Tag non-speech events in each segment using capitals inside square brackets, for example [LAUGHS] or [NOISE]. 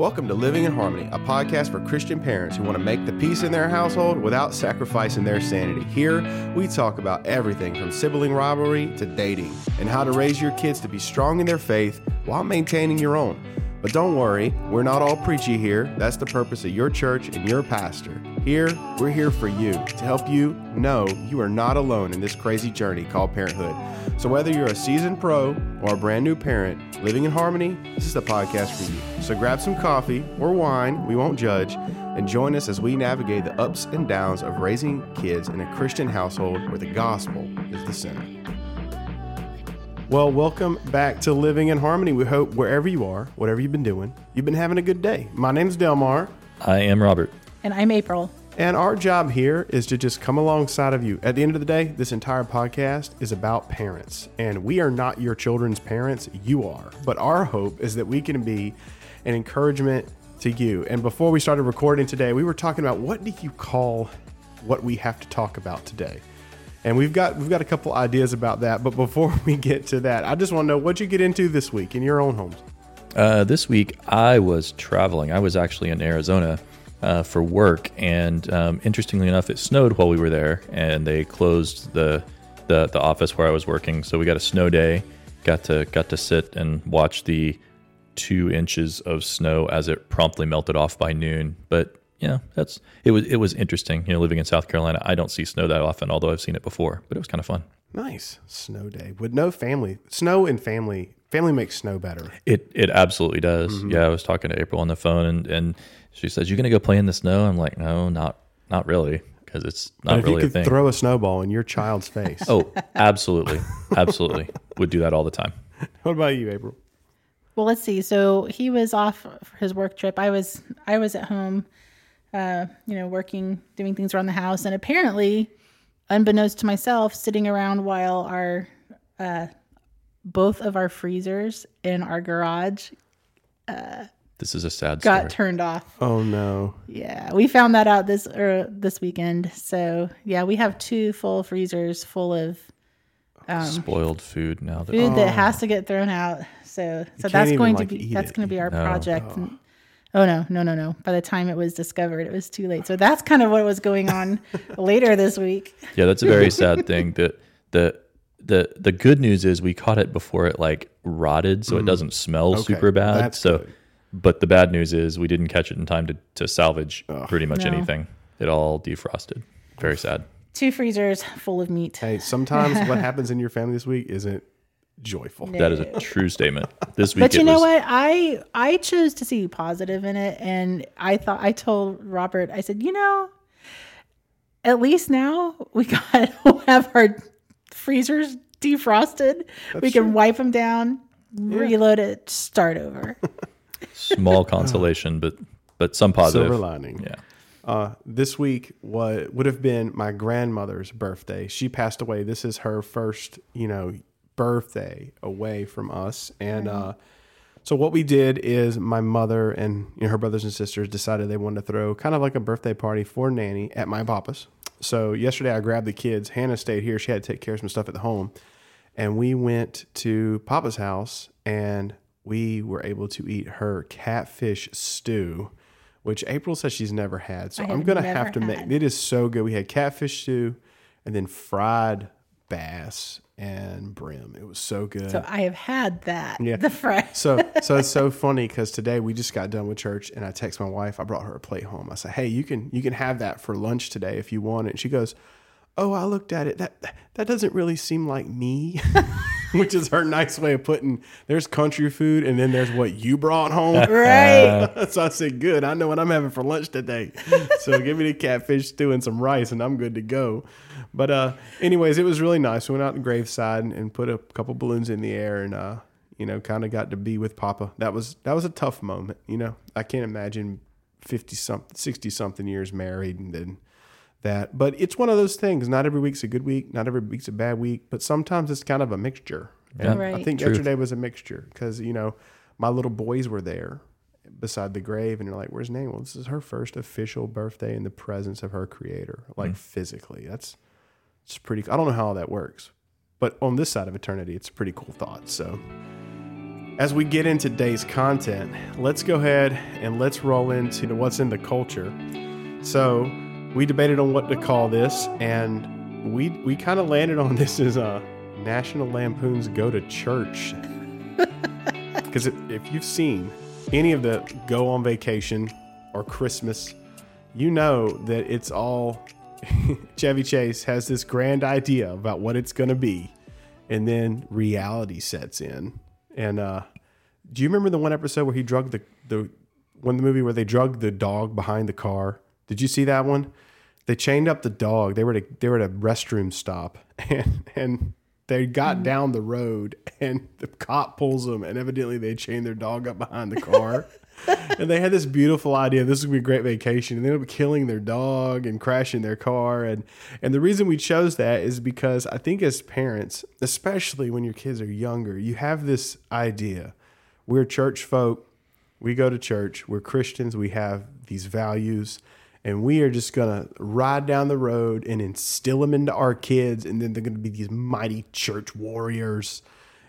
Welcome to Living in Harmony, a podcast for Christian parents who want to make the peace in their household without sacrificing their sanity. Here, we talk about everything from sibling rivalry to dating and how to raise your kids to be strong in their faith while maintaining your own. But don't worry, we're not all preachy here. That's the purpose of your church and your pastor. Here, we're here for you to help you know you are not alone in this crazy journey called parenthood. So, whether you're a seasoned pro or a brand new parent, living in harmony, this is the podcast for you. So, grab some coffee or wine, we won't judge, and join us as we navigate the ups and downs of raising kids in a Christian household where the gospel is the center. Well, welcome back to Living in Harmony. We hope wherever you are, whatever you've been doing, you've been having a good day. My name's Delmar. I am Robert. And I'm April. And our job here is to just come alongside of you. At the end of the day, this entire podcast is about parents. And we are not your children's parents, you are. But our hope is that we can be an encouragement to you. And before we started recording today, we were talking about what do you call what we have to talk about today? And we've got we've got a couple ideas about that. But before [LAUGHS] we get to that, I just want to know what you get into this week in your own homes. Uh, this week I was traveling. I was actually in Arizona uh, for work, and um, interestingly enough, it snowed while we were there, and they closed the, the the office where I was working. So we got a snow day. Got to got to sit and watch the two inches of snow as it promptly melted off by noon. But yeah, that's it was it was interesting. You know, living in South Carolina, I don't see snow that often, although I've seen it before. But it was kind of fun. Nice snow day with no family. Snow and family. Family makes snow better. It it absolutely does. Mm-hmm. Yeah, I was talking to April on the phone, and and she says, "You gonna go play in the snow?" I'm like, "No, not not really." Because it's not but if really you could throw a snowball in your child's face. oh, absolutely, absolutely, would do that all the time. [LAUGHS] What about you, April? Well, let's see. So he was off for his work trip. I was I was at home uh, you know, working, doing things around the house, and apparently, unbeknownst to myself, sitting around while our uh, both of our freezers in our garage. Uh, this is a sad got story. turned off. Oh no! Yeah, we found that out this or this weekend. So yeah, we have two full freezers full of um, spoiled food now. That, food oh. that has to get thrown out. So so that's going to be that's going to be our no. project. Oh. Oh no, no, no, no. By the time it was discovered, it was too late. So that's kind of what was going on [LAUGHS] later this week. Yeah, that's a very sad thing. That the the the good news is we caught it before it like rotted, so mm. it doesn't smell okay, super bad. so good. but the bad news is we didn't catch it in time to, to salvage Ugh. pretty much no. anything. It all defrosted. Very sad. Two freezers full of meat. Hey, sometimes what [LAUGHS] happens in your family this week isn't joyful. No. That is a true statement. This week, but you know was, what? I I chose to see positive in it, and I thought I told Robert, I said, you know, at least now we [LAUGHS] got we'll have our freezers defrosted. That's we can true. wipe them down, yeah. reload it, start over. [LAUGHS] Small consolation, but but some positive silver lining. Yeah. Uh, this week what would have been my grandmother's birthday. She passed away. This is her first, you know, birthday away from us. And uh, so what we did is my mother and you know, her brothers and sisters decided they wanted to throw kind of like a birthday party for Nanny at my papa's. So yesterday I grabbed the kids. Hannah stayed here. She had to take care of some stuff at the home. And we went to Papa's house and we were able to eat her catfish stew, which April says she's never had. So I'm going to have to had. make it is so good. We had catfish stew and then fried bass and brim. It was so good. So I have had that. Yeah, the fresh. so [LAUGHS] so it's so funny because today we just got done with church, and I text my wife. I brought her a plate home. I said, "Hey, you can you can have that for lunch today if you want it." And she goes, "Oh, I looked at it. That that doesn't really seem like me." [LAUGHS] Which is her nice way of putting there's country food and then there's what you brought home. [LAUGHS] Right. so I said, Good, I know what I'm having for lunch today. So give me the catfish stew and some rice and I'm good to go. But uh, anyways, it was really nice. We went out the graveside and, and put a couple balloons in the air, and uh, you know, kind of got to be with Papa. That was that was a tough moment. You know, I can't imagine fifty something, sixty something years married, and then that. But it's one of those things. Not every week's a good week. Not every week's a bad week. But sometimes it's kind of a mixture. And right. I think yesterday was a mixture because you know my little boys were there beside the grave and you're like where's Nanny? well this is her first official birthday in the presence of her creator like mm. physically that's it's pretty. I don't know how that works, but on this side of eternity, it's a pretty cool thought. So, as we get into today's content, let's go ahead and let's roll into what's in the culture. So, we debated on what to call this, and we we kind of landed on [LAUGHS] this as a National Lampoon's Go to Church. [LAUGHS] Because if, if you've seen any of the Go on Vacation or Christmas, you know that it's all [LAUGHS] Chevy Chase has this grand idea about what it's going to be, and then reality sets in. And uh, do you remember the one episode where he drugged the the one the movie where they drugged the dog behind the car? Did you see that one? They chained up the dog. They were at a, they were at a restroom stop, [LAUGHS] and and they got mm. down the road, [LAUGHS] and the cop pulls them, and evidently they chained their dog up behind the car. [LAUGHS] and they had this beautiful idea. This would be a great vacation, and they ended up killing their dog and crashing their car. And and the reason we chose that is because I think as parents, especially when your kids are younger, you have this idea. We're church folk. We go to church. We're Christians. We have these values, and we are just gonna ride down the road and instill them into our kids, and then they're gonna be these mighty church warriors.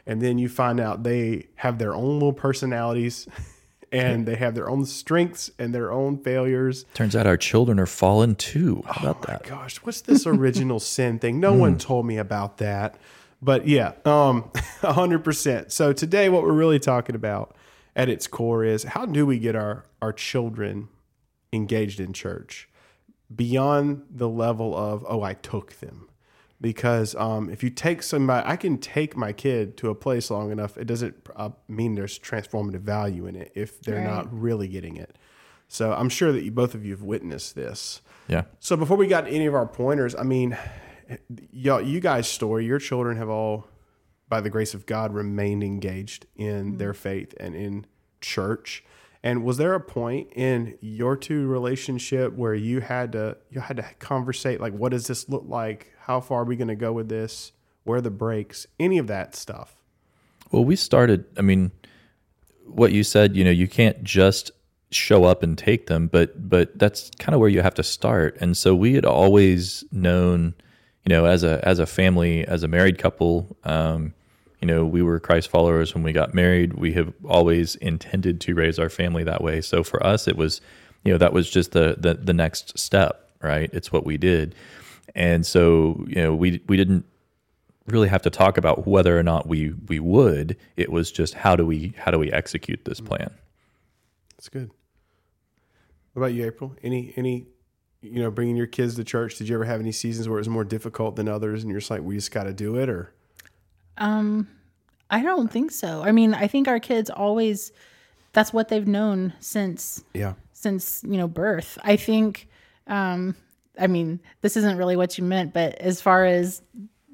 And then you find out they have their own little personalities. [LAUGHS] and they have their own strengths and their own failures. Turns out our children are fallen too. How about that? Gosh, what's this original [LAUGHS] sin thing? No one told me about that. But yeah, um, [LAUGHS] 100%. So today, what we're really talking about at its core is how do we get our, our children engaged in church beyond the level of, oh, I took them? Because um, if you take somebody, I can take my kid to a place long enough, it doesn't uh, mean there's transformative value in it if they're Right. not really getting it. So I'm sure that you, both of you have witnessed this. Yeah. So before we got any of our pointers, I mean, y'all, you guys' story, your children have all, by the grace of God, remained engaged in their faith and in church. And was there a point in your two relationship where you had to you had to conversate like, what does this look like? How far are we going to go with this? Where are the brakes? Any of that stuff? Well, we started, I mean, what you said, you know, you can't just show up and take them, but but that's kind of where you have to start. And so we had always known, you know, as a as a family, as a married couple, um, you know, we were Christ followers when we got married. We have always intended to raise our family that way. So for us, it was, you know, that was just the the, the next step, right? It's what we did. And so, you know, we we didn't really have to talk about whether or not we we would. It was just how do we how do we execute this mm. plan? That's good. What about you, April? Any any you know bringing your kids to church? Did you ever have any seasons where it was more difficult than others, and you're just like, we just got to do it, or Um, I don't think so. I mean, I think our kids always that's what they've known since yeah, since you know birth. I think. Um, I mean, this isn't really what you meant, but as far as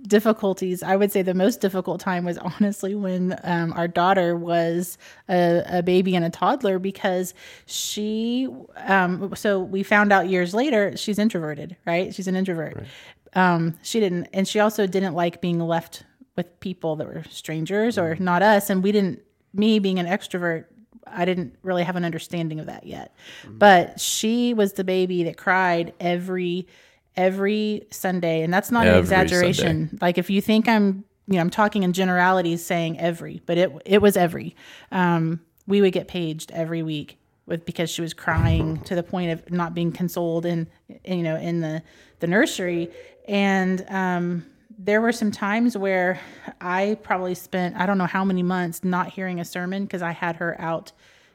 difficulties, I would say the most difficult time was [LAUGHS] honestly when um, our daughter was a, a baby and a toddler because she. Um, so we found out years later she's introverted, right? She's an introvert. Um, she didn't, and she also didn't like being left with people that were strangers or not us, and we didn't. Me being an extrovert, I didn't really have an understanding of that yet. But she was the baby that cried every every Sunday, and that's not an Every exaggeration. Like if you think I'm, you know, I'm talking in generalities, saying every, but it it was every. Um, we would get paged every week with because she was crying to the point of not being consoled in, in, you know in the the nursery, and um, there were some times where I probably spent I don't know how many months not hearing a sermon because I had her out.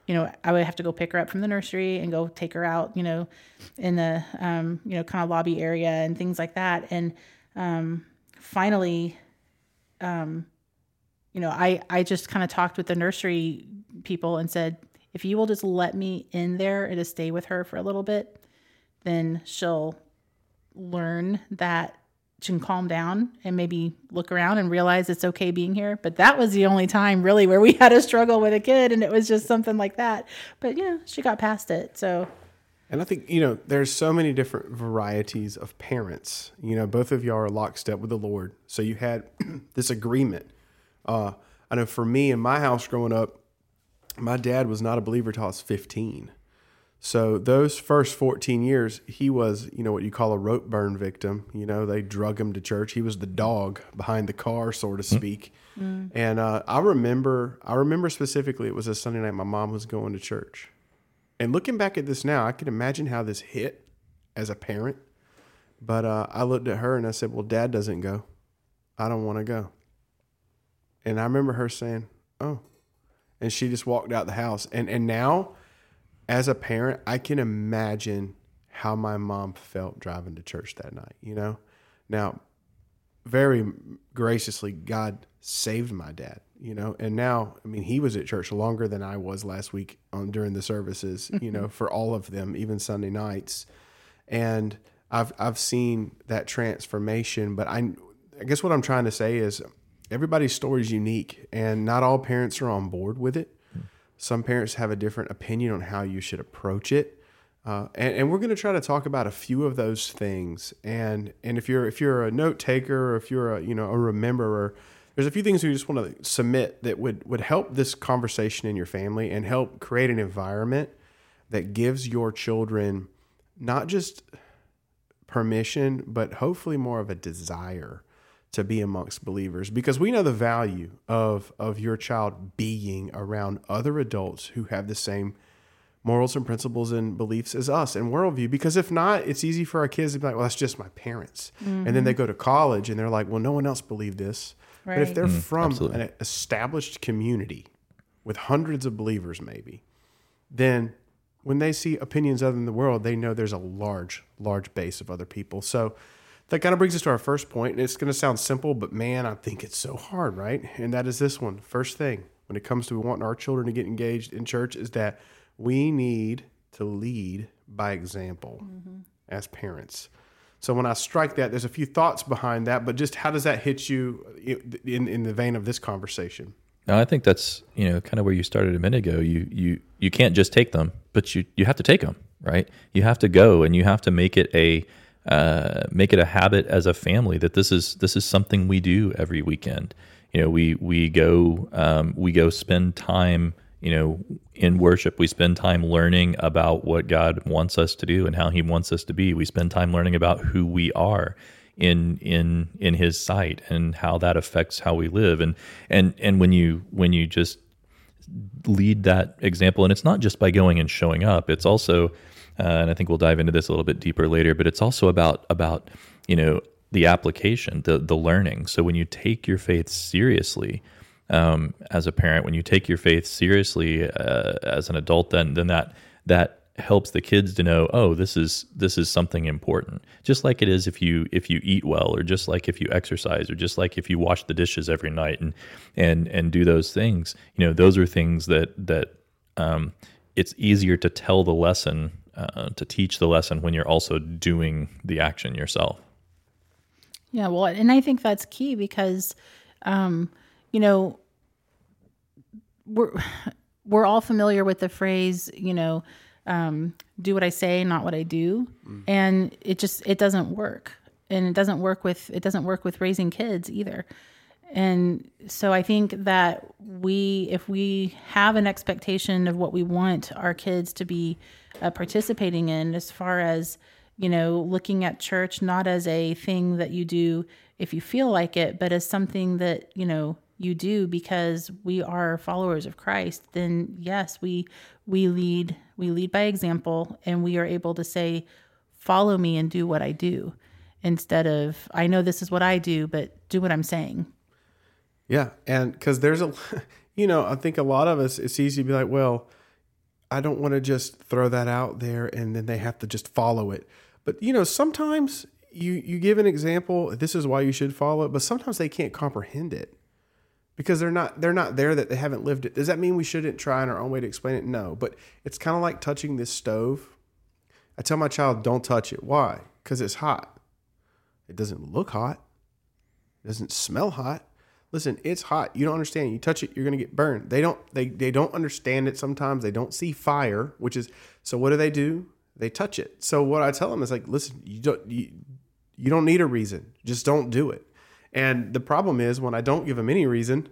You know, I would have to go pick her up from the nursery and go take her out. You know, in the um, you know kind of lobby area and things like that. And um, finally, um, you know, I I just kind of talked with the nursery people and said, if you will just let me in there and just stay with her for a little bit, then she'll learn that can calm down and maybe look around and realize it's okay being here. But that was the only time really where we [LAUGHS] had a struggle with a kid and it was just something like that. But you know, she got past it. So And I think, you know, there's so many different varieties of parents. You know, both of y'all are lockstep with the Lord. So you had [CLEARS THROAT] this agreement. Uh, I know for me in my house growing up, my dad was not a believer till I was 15. So those first 14 years, he was, you know, what you call a rope burn victim. You know, they drug him to church. He was the dog behind the car, so to speak. And uh, I remember, I remember specifically, it was a Sunday night. My mom was going to church, and looking back at this now, I can imagine how this hit as a parent. But uh, I looked at her and I said, "Well, Dad doesn't go. I don't want to go." And I remember her saying, "Oh," and she just walked out the house. And and now, as a parent, I can imagine how my mom felt driving to church that night. You know, now very graciously, God saved my dad. You know, and now, I mean, he was at church longer than I was last week on during the services. You know, [LAUGHS] for all of them, even Sunday nights, and I've I've seen that transformation. But I, I guess what I'm trying to say is, everybody's story is unique, and not all parents are on board with it. Some parents have a different opinion on how you should approach it. Uh, and, and we're going to try to talk about a few of those things. And and if you're if you're a note taker or if you're a you know a rememberer, there's a few things we just want to submit that would would help this conversation in your family and help create an environment that gives your children not just permission, but hopefully more of a desire to be amongst believers because we know the value of of your child being around other adults who have the same morals and principles and beliefs as us and worldview. Because if not, it's easy for our kids to be like, well, that's just my parents. And then they mm-hmm. go to college and they're like, well, no one else believed this. But if they're mm-hmm. from absolutely. an established community with hundreds of believers, maybe, then when they see opinions other than the world, they know there's a large, large base of other people. So that kind of brings us to our first point, and it's going to sound simple, but man, I think it's so hard, right? And that is this one. First thing when it comes to wanting our children to get engaged in church is that we need to lead by example mm-hmm. as parents. So when I strike that, there's a few thoughts behind that, but just how does that hit you in in the vein of this conversation? No, I think that's you know kind of where you started a minute ago. You you you can't just take them, but you you have to take them, right? You have to go and you have to make it a uh, make it a habit as a family that this is this is something we do every weekend. You know, we we go um, we go spend time you know in worship. We spend time learning about what God wants us to do and how He wants us to be. We spend time learning about who we are in in in his sight and how that affects how we live and and and when you when you just lead that example and it's not just by going and showing up it's also uh, and i think we'll dive into this a little bit deeper later but it's also about about you know the application the the learning. So when you take your faith seriously um, as a parent when you take your faith seriously uh, as an adult then then that that helps the kids to know oh this is this is something important. Just like it is if you if you eat well or just like if you exercise or just like if you wash the dishes every night and and and do those things. You know those are things that that um, it's easier to tell the lesson uh, to teach the lesson when you're also doing the action yourself Yeah, well, and I think that's key because, um, you know, we're we're all familiar with the phrase, you know, um, "Do what I say, not what I do," and it just it doesn't work, and it doesn't work with it doesn't work with raising kids either. And so I think that we, if we have an expectation of what we want our kids to be uh, participating in, as far as you know, looking at church not as a thing that you do if you feel like it, but as something that you know you do because we are followers of Christ, then yes, we we lead we lead by example, and we are able to say, "Follow me and do what I do," instead of "I know this is what I do, but do what I'm saying." Yeah, and because there's a, [LAUGHS] you know, I think a lot of us, it's easy to be like, well, I don't want to just throw that out there, and then they have to just follow it. But you know, sometimes you you give an example, this is why you should follow it, but sometimes they can't comprehend it because they're not they're not there that they haven't lived it. Does that mean we shouldn't try in our own way to explain it? No, but it's kind of like touching this stove. I tell my child, don't touch it. Why? Because it's hot. It doesn't look hot. It doesn't smell hot. Listen, it's hot. You don't understand. You touch it, you're gonna get burned. They don't they they don't understand it sometimes. They don't see fire, which is so what do they do? They touch it. So what I tell them is like, listen, you don't you, you don't need a reason. Just don't do it. And the problem is when I don't give them any reason,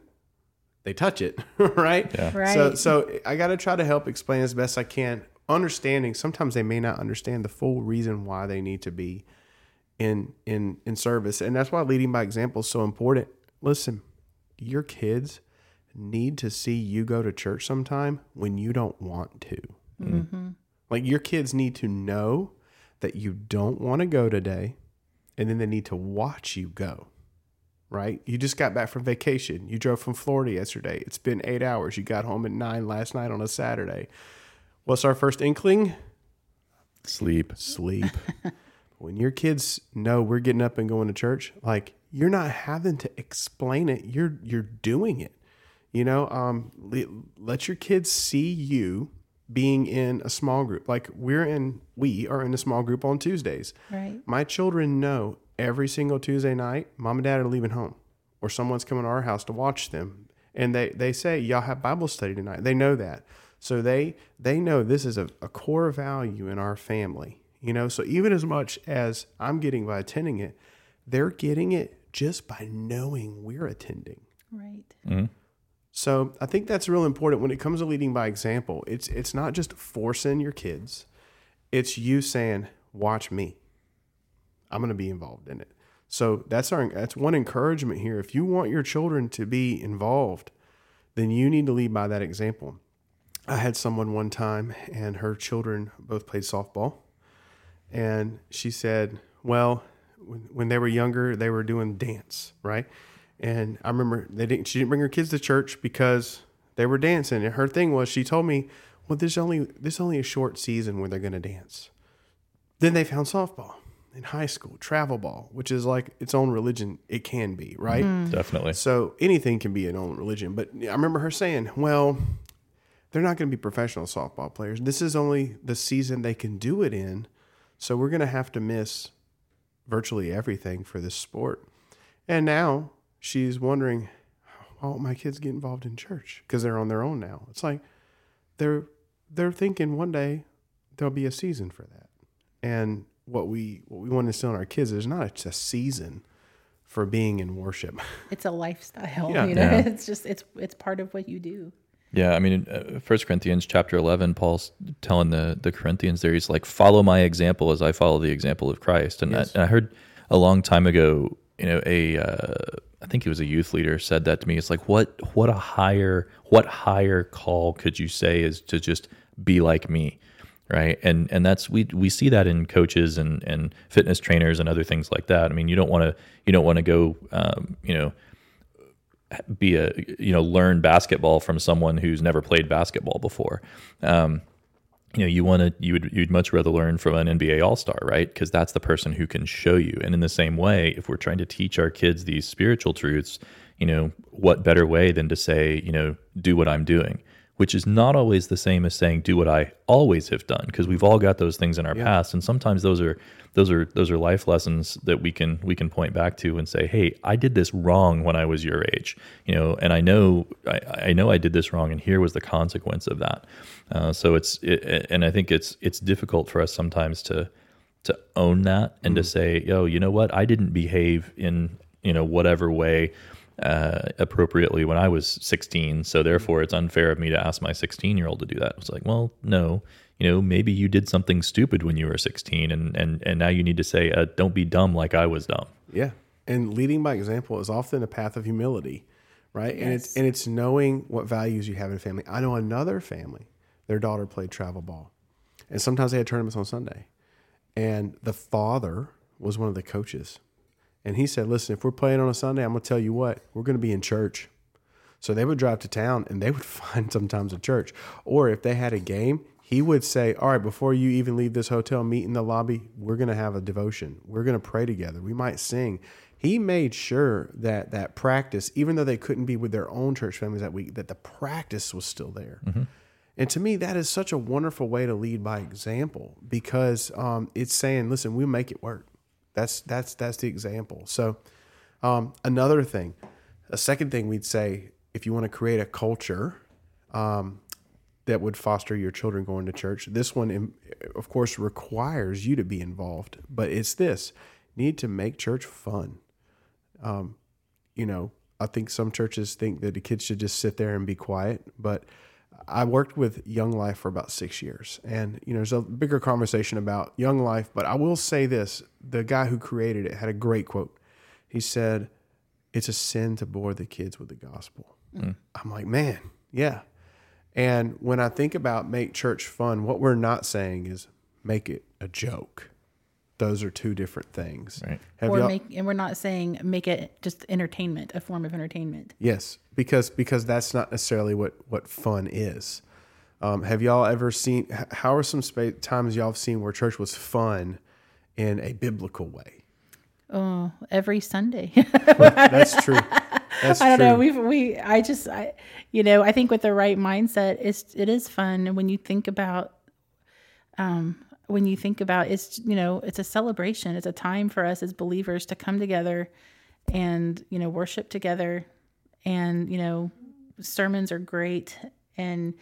they touch it, [LAUGHS] right? Yeah. Right. So so I got to try to help explain as best I can understanding sometimes they may not understand the full reason why they need to be in in in service and that's why leading by example is so important listen your kids need to see you go to church sometime when you don't want to. Mm-hmm. Like your kids need to know that you don't want to go today and then they need to watch you go right? You just got back from vacation. You drove from florida yesterday. It's been eight hours. You got home at nine last night on a saturday. What's our first inkling? Sleep. sleep. [LAUGHS] when your kids know we're getting up and going to church, like you're not having to explain it. You're you're doing it. You know, um, le- let your kids see you being in a small group. Like we're in, we are in a small group on Tuesdays. Right. My children know every single Tuesday night, mom and dad are leaving home, or someone's coming to our house to watch them, and they they say y'all have Bible study tonight. They know that, so they they know this is a, a core value in our family. You know, so even as much as I'm getting by attending it, they're getting it just by knowing we're attending. Right. Mm-hmm. So I think that's real important when it comes to leading by example. It's it's not just forcing your kids; it's you saying, "Watch me. I'm going to be involved in it." So that's our that's one encouragement here. If you want your children to be involved, then you need to lead by that example. I had someone one time, and her children both played softball, and she said, "Well, when, when they were younger, they were doing dance, right?" And I remember they didn't. She didn't bring her kids to church because they were dancing. And her thing was, she told me, "Well, there's only there's only a short season where they're going to dance." Then they found softball in high school, travel ball, which is like its own religion. It can be, right? Mm-hmm. Definitely. So anything can be an own religion. But I remember her saying, well, they're not going to be professional softball players. This is only the season they can do it in. So we're going to have to miss virtually everything for this sport. And now she's wondering, why won't my kids get involved in church? Because they're on their own now. It's like they're they're thinking one day there'll be a season for that. And what we what we want to instill in our kids is not just a season for being in worship. It's a lifestyle. [LAUGHS] Yeah. you know, Yeah. it's just it's it's part of what you do. Yeah, I mean, uh, First Corinthians chapter eleven, Paul's telling the the Corinthians there, he's like, "Follow my example as I follow the example of Christ." And, Yes. I, and I heard a long time ago, you know, a uh, I think he was a youth leader said that to me. It's like, what what a higher what higher call could you say is to just be like me, right? And and that's we we see that in coaches and and fitness trainers and other things like that. I mean, you don't want to you don't want to go, um, you know be a you know learn basketball from someone who's never played basketball before. Um, you know, you want to you would you'd much rather learn from an NBA All Star, right? Because that's the person who can show you. And in the same way, if we're trying to teach our kids these spiritual truths, you know, what better way than to say, you know, do what I'm doing, which is not always the same as saying do what I always have done, because we've all got those things in our past, and sometimes those are those are those are life lessons that we can we can point back to and say, hey, I did this wrong when I was your age, you know, and I know I, I know I did this wrong, and here was the consequence of that. Uh, so it's it, and I think it's it's difficult for us sometimes to to own that and to say, yo, you know what, I didn't behave in you know whatever way uh, appropriately when I was 16, so therefore it's unfair of me to ask my 16 year old to do that. It's like, well, no, you know, maybe you did something stupid when you were 16, and and and now you need to say, uh, don't be dumb like I was dumb. Yeah. And leading by example is often a path of humility, right? And it's and it's knowing what values you have in family. I know another family, their daughter played travel ball. And sometimes they had tournaments on Sunday. And the father was one of the coaches. And he said, Listen, if we're playing on a Sunday, I'm gonna tell you what, we're gonna be in church. So they would drive to town and they would [LAUGHS] find sometimes a church. Or if they had a game, he would say, All right, before you even leave this hotel, meet in the lobby. We're going to have a devotion. We're going to pray together. We might sing. He made sure that that practice, even though they couldn't be with their own church families that week, that the practice was still there. And to me, that is such a wonderful way to lead by example because um, it's saying, listen, we'll make it work. That's that's that's the example. So um, another thing, a second thing we'd say, if you want to create a culture um, that would foster your children going to church, this one, of course, requires you to be involved. But it's this: need to make church fun. Um, you know, I think some churches think that the kids should just sit there and be quiet, but I worked with Young Life for about six years, and you know, there's a bigger conversation about Young Life. But I will say this: the guy who created it had a great quote. He said, "It's a sin to bore the kids with the gospel." Mm. I'm like, man, yeah. And when I think about make church fun, what we're not saying is make it a joke. Those are two different things. Right. Have or make and we're not saying make it just entertainment, a form of entertainment. Yes, because because that's not necessarily what what fun is. Um, have y'all ever seen? How are some spa- times y'all have seen where church was fun in a biblical way? Oh, every Sunday. [LAUGHS] That's true. That's I don't true. know. We've we I just I you know I think with the right mindset, it's it is fun. And when you think about, um, when you think about it's you know it's a celebration. It's a time for us as believers to come together, and you know worship together, and you know sermons are great, and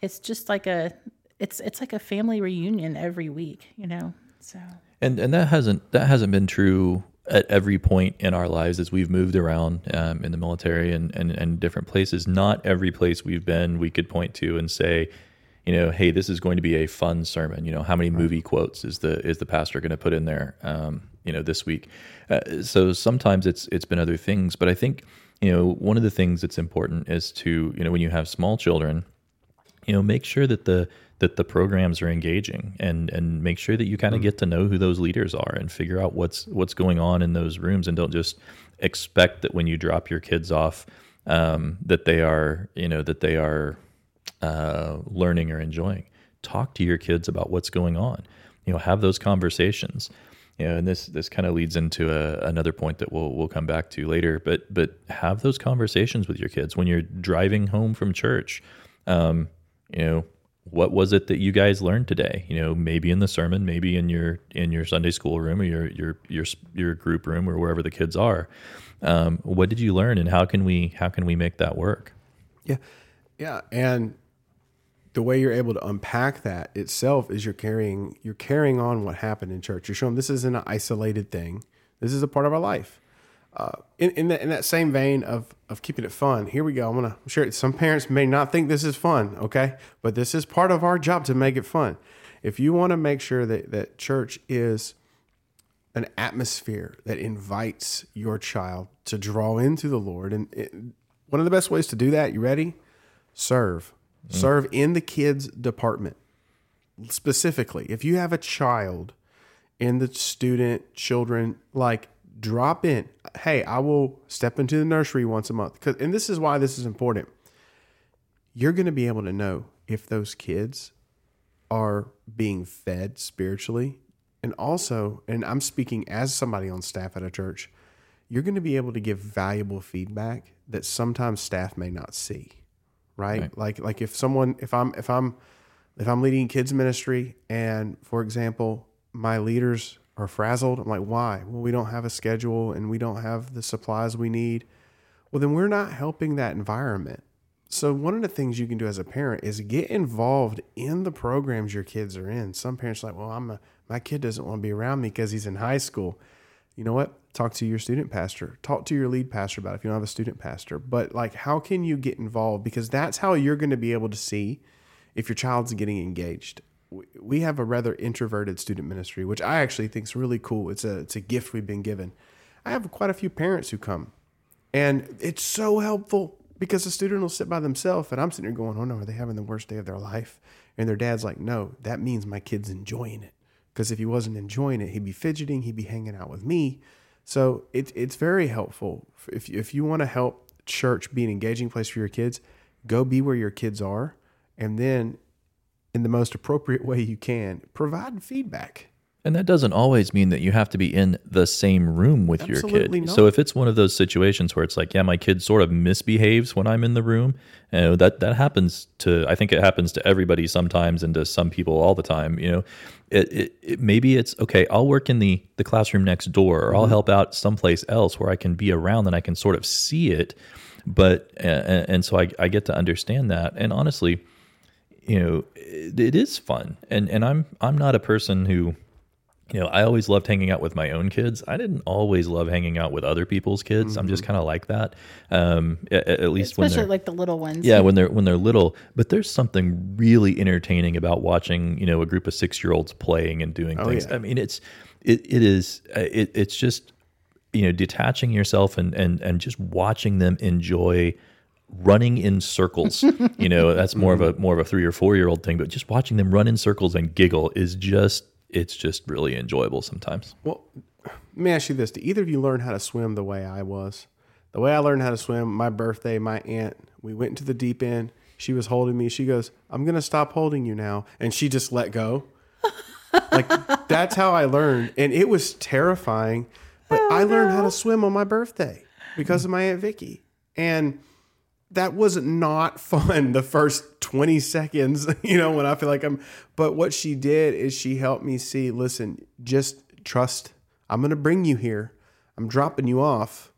it's just like a it's it's like a family reunion every week. You know, so and and that hasn't that hasn't been true at every point in our lives as we've moved around um, in the military and, and and different places. Not every place we've been we could point to and say, you know, hey, this is going to be a fun sermon. You know, how many movie quotes is the is the pastor going to put in there? Um, you know, this week. Uh, so sometimes it's it's been other things, but I think you know one of the things that's important is to you know when you have small children you know make sure that the that the programs are engaging and and make sure that you kind of get to know who those leaders are and figure out what's what's going on in those rooms and don't just expect that when you drop your kids off um, that they are you know that they are uh, learning or enjoying. Talk to your kids about what's going on. You know have those conversations you know and this this kind of leads into a, another point that we'll we'll come back to later but but have those conversations with your kids when you're driving home from church um, you know what was it that you guys learned today you know maybe in the sermon maybe in your in your sunday school room or your your your your group room or wherever the kids are um, what did you learn and how can we how can we make that work Yeah. Yeah. And the way you're able to unpack that itself is you're carrying you're carrying on what happened in church. You're showing this isn't an isolated thing. This is a part of our life. Uh, in in that, in that same vein of of keeping it fun, here we go. I'm gonna share it. Some parents may not think this is fun, okay, but this is part of our job to make it fun. If you want to make sure that that church is an atmosphere that invites your child to draw into the Lord, and it, one of the best ways to do that, you ready? Serve. Mm. Serve in the kids department. Specifically, if you have a child in the student children, like drop in. Hey, I will step into the nursery once a month. 'Cause- And this is why this is important. You're going to be able to know if those kids are being fed spiritually. And also, and I'm speaking as somebody on staff at a church, you're going to be able to give valuable feedback that sometimes staff may not see. Right? Right. Like like if someone if I'm if I'm if I'm leading kids ministry and for example, my leaders are frazzled, I'm like, why? Well, we don't have a schedule and we don't have the supplies we need. Well, then we're not helping that environment. So one of the things you can do as a parent is get involved in the programs your kids are in. Some parents are like, well, I'm a, my kid doesn't want to be around me because he's in high school. You know what? Talk to your student pastor. Talk to your lead pastor about it if you don't have a student pastor. But like, how can you get involved? Because that's how you're going to be able to see if your child's getting engaged. We- have a rather introverted student ministry, which I actually think is really cool. It's a it's a gift we've been given. I have quite a few parents who come and it's so helpful because the student will sit by themselves and I'm sitting there going, oh no, are they having the worst day of their life? And their dad's like, no, that means my kid's enjoying it. Because if he wasn't enjoying it, he'd be fidgeting, he'd be hanging out with me. So it, it's very helpful. If, if you want to help church be an engaging place for your kids, go be where your kids are. And then, in the most appropriate way you can, provide feedback. And that doesn't always mean that you have to be in the same room with your kid. not. So if it's one of those situations where it's like, yeah, my kid sort of misbehaves when I'm in the room, you know, that that happens to I think it happens to everybody sometimes and to some people all the time. You know, it, it, it maybe it's okay. I'll work in the the classroom next door, or Mm-hmm. I'll help out someplace else where I can be around and I can sort of see it. But and, and so I, I get to understand that. And honestly, you know, it, it is fun. And and I'm I'm not a person who you know, I always loved hanging out with my own kids. I didn't always love hanging out with other people's kids. I'm just kind of like that. Um, at, at least when especially they're like the little ones. yeah, when they're when they're little. But there's something really entertaining about watching, you know, a group of six year olds playing and doing things. yeah. I mean, it's it it is uh, it, it's just you know detaching yourself and and and just watching them enjoy running in circles [LAUGHS] you know that's more of a more of a three or four year old thing but just watching them run in circles and giggle is just it's just really enjoyable sometimes Well, let me ask you this: Do either of you learn how to swim the way I was? The way I learned how to swim, my birthday, my aunt, we went into the deep end. She was holding me. She goes, "I'm gonna stop holding you now," and she just let go. like [LAUGHS] that's how I learned, and it was terrifying. But oh, I learned how to swim on my birthday because of my aunt Vicky, and that was not [LAUGHS] fun the first 20 seconds, [LAUGHS] you know, when I feel like I'm. But what she did is she helped me see listen, just trust. I'm going to bring you here. I'm dropping you off.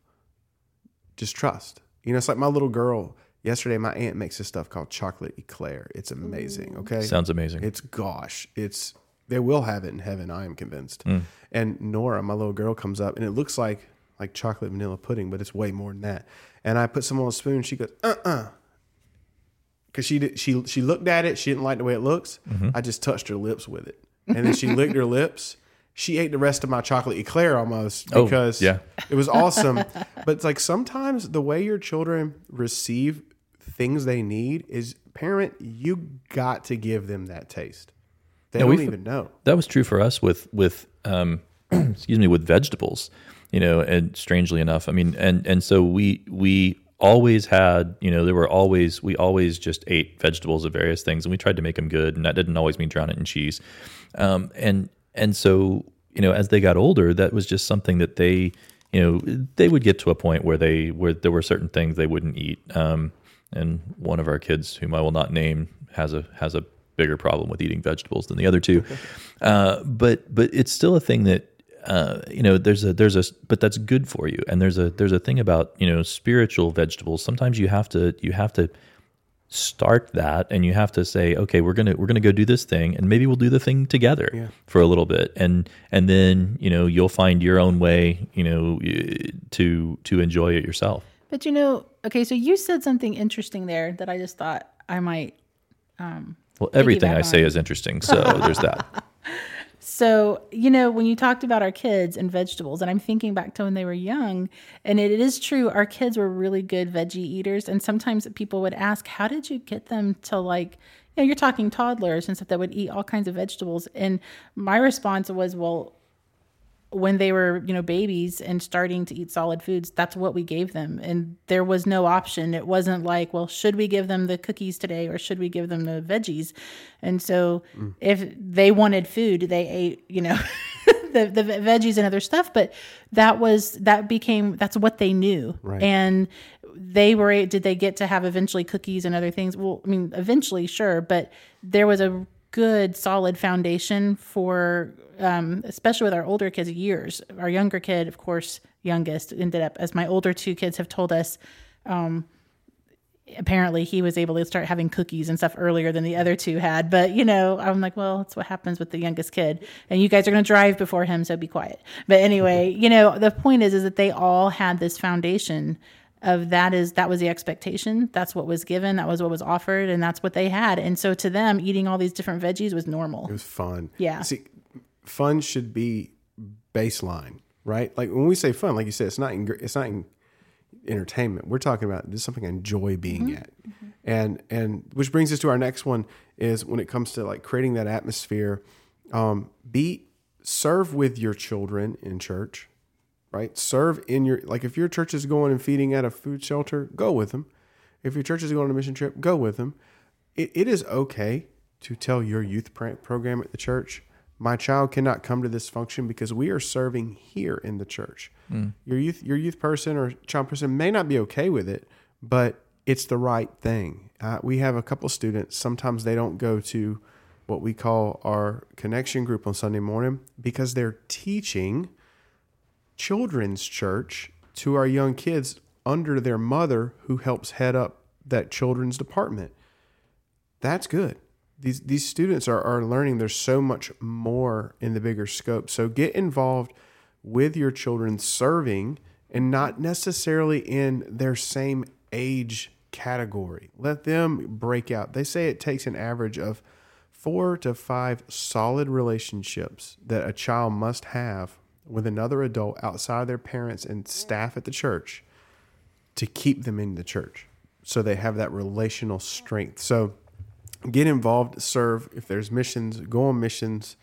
Just trust. You know, it's like my little girl. Yesterday, my aunt makes this stuff called chocolate eclair. It's amazing. Mm. Okay. sounds amazing It's gosh, it's they will have it in heaven. I am convinced. Mm. And Nora, my little girl, comes up and it looks like like chocolate vanilla pudding, but it's way more than that. And I put some on a spoon. She goes, uh, uh because she did, she she looked at it. She didn't like the way it looks. I just touched her lips with it, and then she licked her lips. She ate the rest of my chocolate eclair almost Oh, because yeah. it was awesome. but it's like sometimes the way your children receive things they need is parent. You got to give them that taste. They don't we've- even know. that was true for us with with um, [CLEARS THROAT] excuse me with vegetables you know and strangely enough i mean and and so we we always had you know there were always we always just ate vegetables of various things and we tried to make them good and that didn't always mean drown it in cheese. Um, and and so you know as they got older that was just something that they you know they would get to a point where they where there were certain things they wouldn't eat. Um, and one of our kids whom i will not name has a has a bigger problem with eating vegetables than the other two. Uh, but but it's still a thing that uh, you know there's a there's a but that's good for you. And there's a there's a thing about you know spiritual vegetables. Sometimes you have to you have to start that and you have to say okay we're gonna we're gonna go do this thing and maybe we'll do the thing together for a little bit. And and then you know you'll find your own way you know to to enjoy it yourself. But you know, okay, so you said something interesting there that I just thought I might. um well everything i on. say is interesting so there's that [LAUGHS] So, you know, when you talked about our kids and vegetables, and I'm thinking back to when they were young, and it is true, our kids were really good veggie eaters. And sometimes people would ask, How did you get them to like, you know, you're talking toddlers and stuff that would eat all kinds of vegetables. And my response was, Well, when they were, you know, babies and starting to eat solid foods, that's what we gave them. And there was no option. It wasn't like, well, should we give them the cookies today or should we give them the veggies? And so mm. if they wanted food, they ate, you know, [LAUGHS] the, the veggies and other stuff. But that was, that became, that's what they knew. Right. And they were, did they get to have eventually cookies and other things? Well, I mean, eventually, sure. But there was a good, solid foundation for um, especially with our older kids, years. Our younger kid, of course, youngest, ended up, as my older two kids have told us, um, apparently he was able to start having cookies and stuff earlier than the other two had. But, you know, I'm like, well, that's what happens with the youngest kid. And you guys are going to drive before him, so be quiet. But anyway, you know, the point is, is that they all had this foundation of that is that was the expectation that's what was given that was what was offered and that's what they had and so to them eating all these different veggies was normal It was fun. Yeah. See, fun should be baseline, right? Like when we say fun, like you said, it's not in, it's not in entertainment. We're talking about this is something I enjoy being at, and and which brings us to our next one is when it comes to like creating that atmosphere. Um, be serve with your children in church, right? Serve in your like if your church is going and feeding at a food shelter, go with them. If your church is going on a mission trip, go with them. It, it is okay to tell your youth program at the church, my child cannot come to this function because we are serving here in the church. Your youth, your youth person or child person may not be okay with it, but it's the right thing. Uh, we have a couple students. Sometimes they don't go to what we call our connection group on Sunday morning because they're teaching children's church to our young kids under their mother who helps head up that children's department. That's good. these these students are, are learning there's so much more in the bigger scope. So get involved with your children serving and not necessarily in their same age category. Let them break out. They say it takes an average of four to five solid relationships that a child must have with another adult outside their parents and staff at the church to keep them in the church so they have that relational strength. So get involved, serve. If there's missions, go on missions.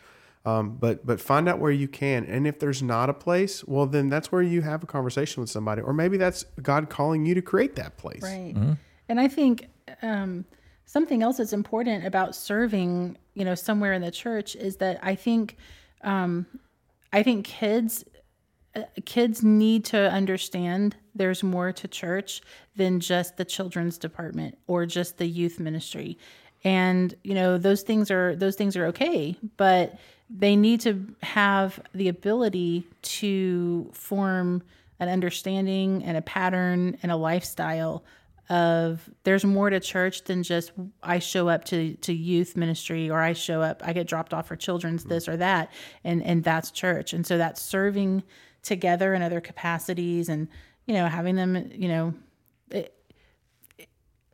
Um, but but find out where you can, and if there's not a place, well, then that's where you have a conversation with somebody, or maybe that's God calling you to create that place. Right. And I think um, something else that's important about serving, you know, somewhere in the church is that I think, um, I think kids, uh, kids need to understand there's more to church than just the children's department or just the youth ministry, and you know those things are those things are okay, but they need to have the ability to form an understanding and a pattern and a lifestyle of there's more to church than just I show up to to youth ministry or I show up I get dropped off for children's mm. this or that. And and that's church. And so that's serving together in other capacities and you know having them you know it,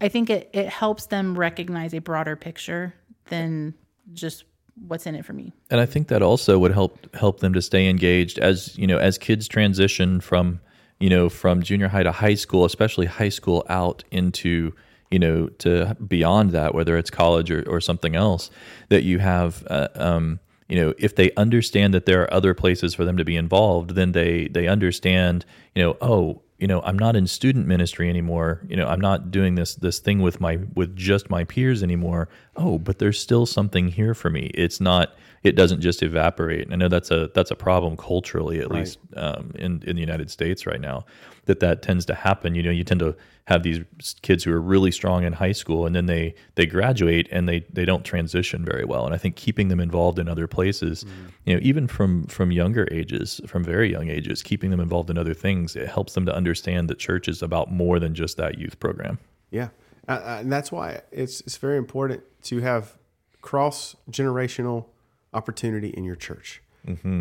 I think it it helps them recognize a broader picture than just what's in it for me. And I think that also would help help them to stay engaged as you know as kids transition from you know from junior high to high school, especially high school out into you know to beyond that, whether it's college or, or something else, that you have. Uh, um, you know, if they understand that there are other places for them to be involved, then they they understand. You know, oh, you know i'm not in student ministry anymore you know i'm not doing this this thing with my with just my peers anymore oh but there's still something here for me it's not it doesn't just evaporate. And i know that's a that's a problem culturally at least um, in in the united states right now that that tends to happen. You know you tend to have these kids who are really strong in high school and then they they graduate and they they don't transition very well. And i think keeping them involved in other places you know even from from younger ages from very young ages keeping them involved in other things it helps them to understand that church is about more than just that youth program. Yeah, uh, uh, and that's why it's it's very important to have cross generational opportunity in your church.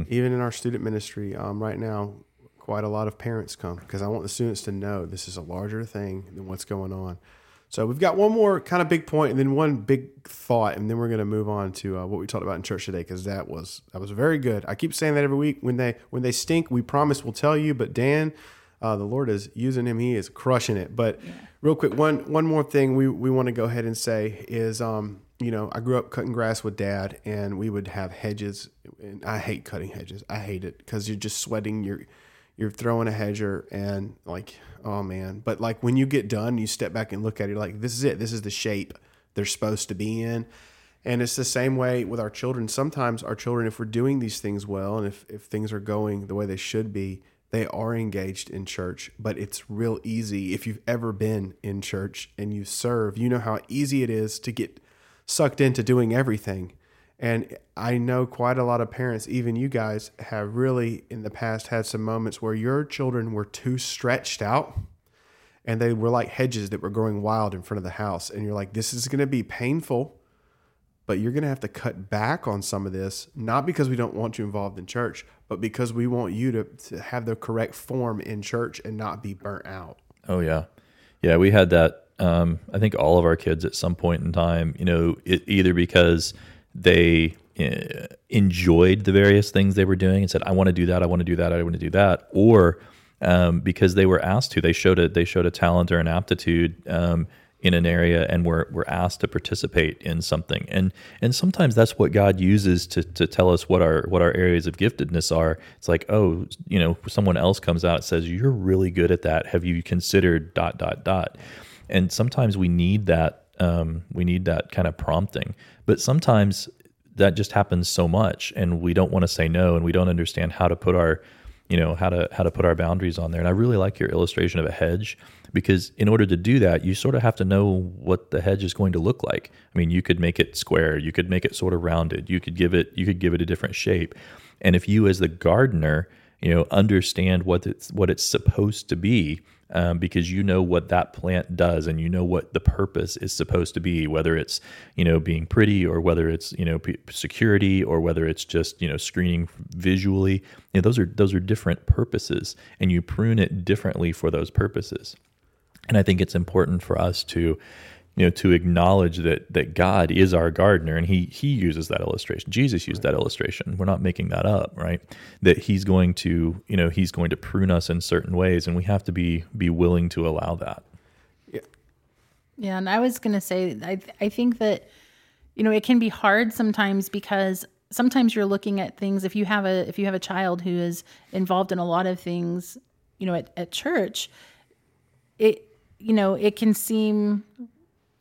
Even in our student ministry, um, right now, quite a lot of parents come because I want the students to know this is a larger thing than what's going on. So we've got one more kind of big point, and then one big thought, and then we're going to move on to uh, what we talked about in church today because that was that was very good. I keep saying that every week when they when they stink, we promise we'll tell you. But Dan, uh, the Lord is using him; he is crushing it. But real quick, one one more thing we we want to go ahead and say is, um, you know, I grew up cutting grass with Dad, and we would have hedges. And I hate cutting hedges. I hate it because you're just sweating. You're you're throwing a hedger and like oh man but like when you get done you step back and look at it like this is it this is the shape they're supposed to be in and it's the same way with our children sometimes our children if we're doing these things well and if, if things are going the way they should be they are engaged in church but it's real easy if you've ever been in church and you serve you know how easy it is to get sucked into doing everything and I know quite a lot of parents, even you guys, have really in the past had some moments where your children were too stretched out and they were like hedges that were growing wild in front of the house. And you're like, this is going to be painful, but you're going to have to cut back on some of this, not because we don't want you involved in church, but because we want you to, to have the correct form in church and not be burnt out. Oh yeah, yeah. We had that. Um, I think all of our kids at some point in time, you know, it, either because they uh, enjoyed the various things they were doing and said, "I want to do that. I want to do that. I want to do that," or um, because they were asked to. They showed a they showed a talent or an aptitude um, in an area and were were asked to participate in something. And and sometimes that's what God uses to to tell us what our what our areas of giftedness are. It's like, oh, you know, someone else comes out and says, "You're really good at that. Have you considered dot dot dot?" And sometimes we need that um, we need that kind of prompting. But sometimes that just happens so much, and we don't want to say no, and we don't understand how to put our, you know, how to how to put our boundaries on there. And I really like your illustration of a hedge because in order to do that, you sort of have to know what the hedge is going to look like. I mean, you could make it square, you could make it sort of rounded, you could give it you could give it a different shape, and if you as the gardener you know understand what it's what it's supposed to be um, because you know what that plant does and you know what the purpose is supposed to be whether it's you know being pretty or whether it's you know p- security or whether it's just you know screening visually. You know those are those are different purposes and you prune it differently for those purposes. And i think it's important for us to you know to acknowledge that that God is our gardener and he he uses that illustration. Jesus used that illustration. We're not making that up right? That he's going to you know he's going to prune us in certain ways and we have to be be willing to allow that. Yeah, Yeah, and I was going to say I I think that you know, it can be hard sometimes because sometimes you're looking at things if you have a if you have a child who is involved in a lot of things, you know, at, at church, it you know, it can seem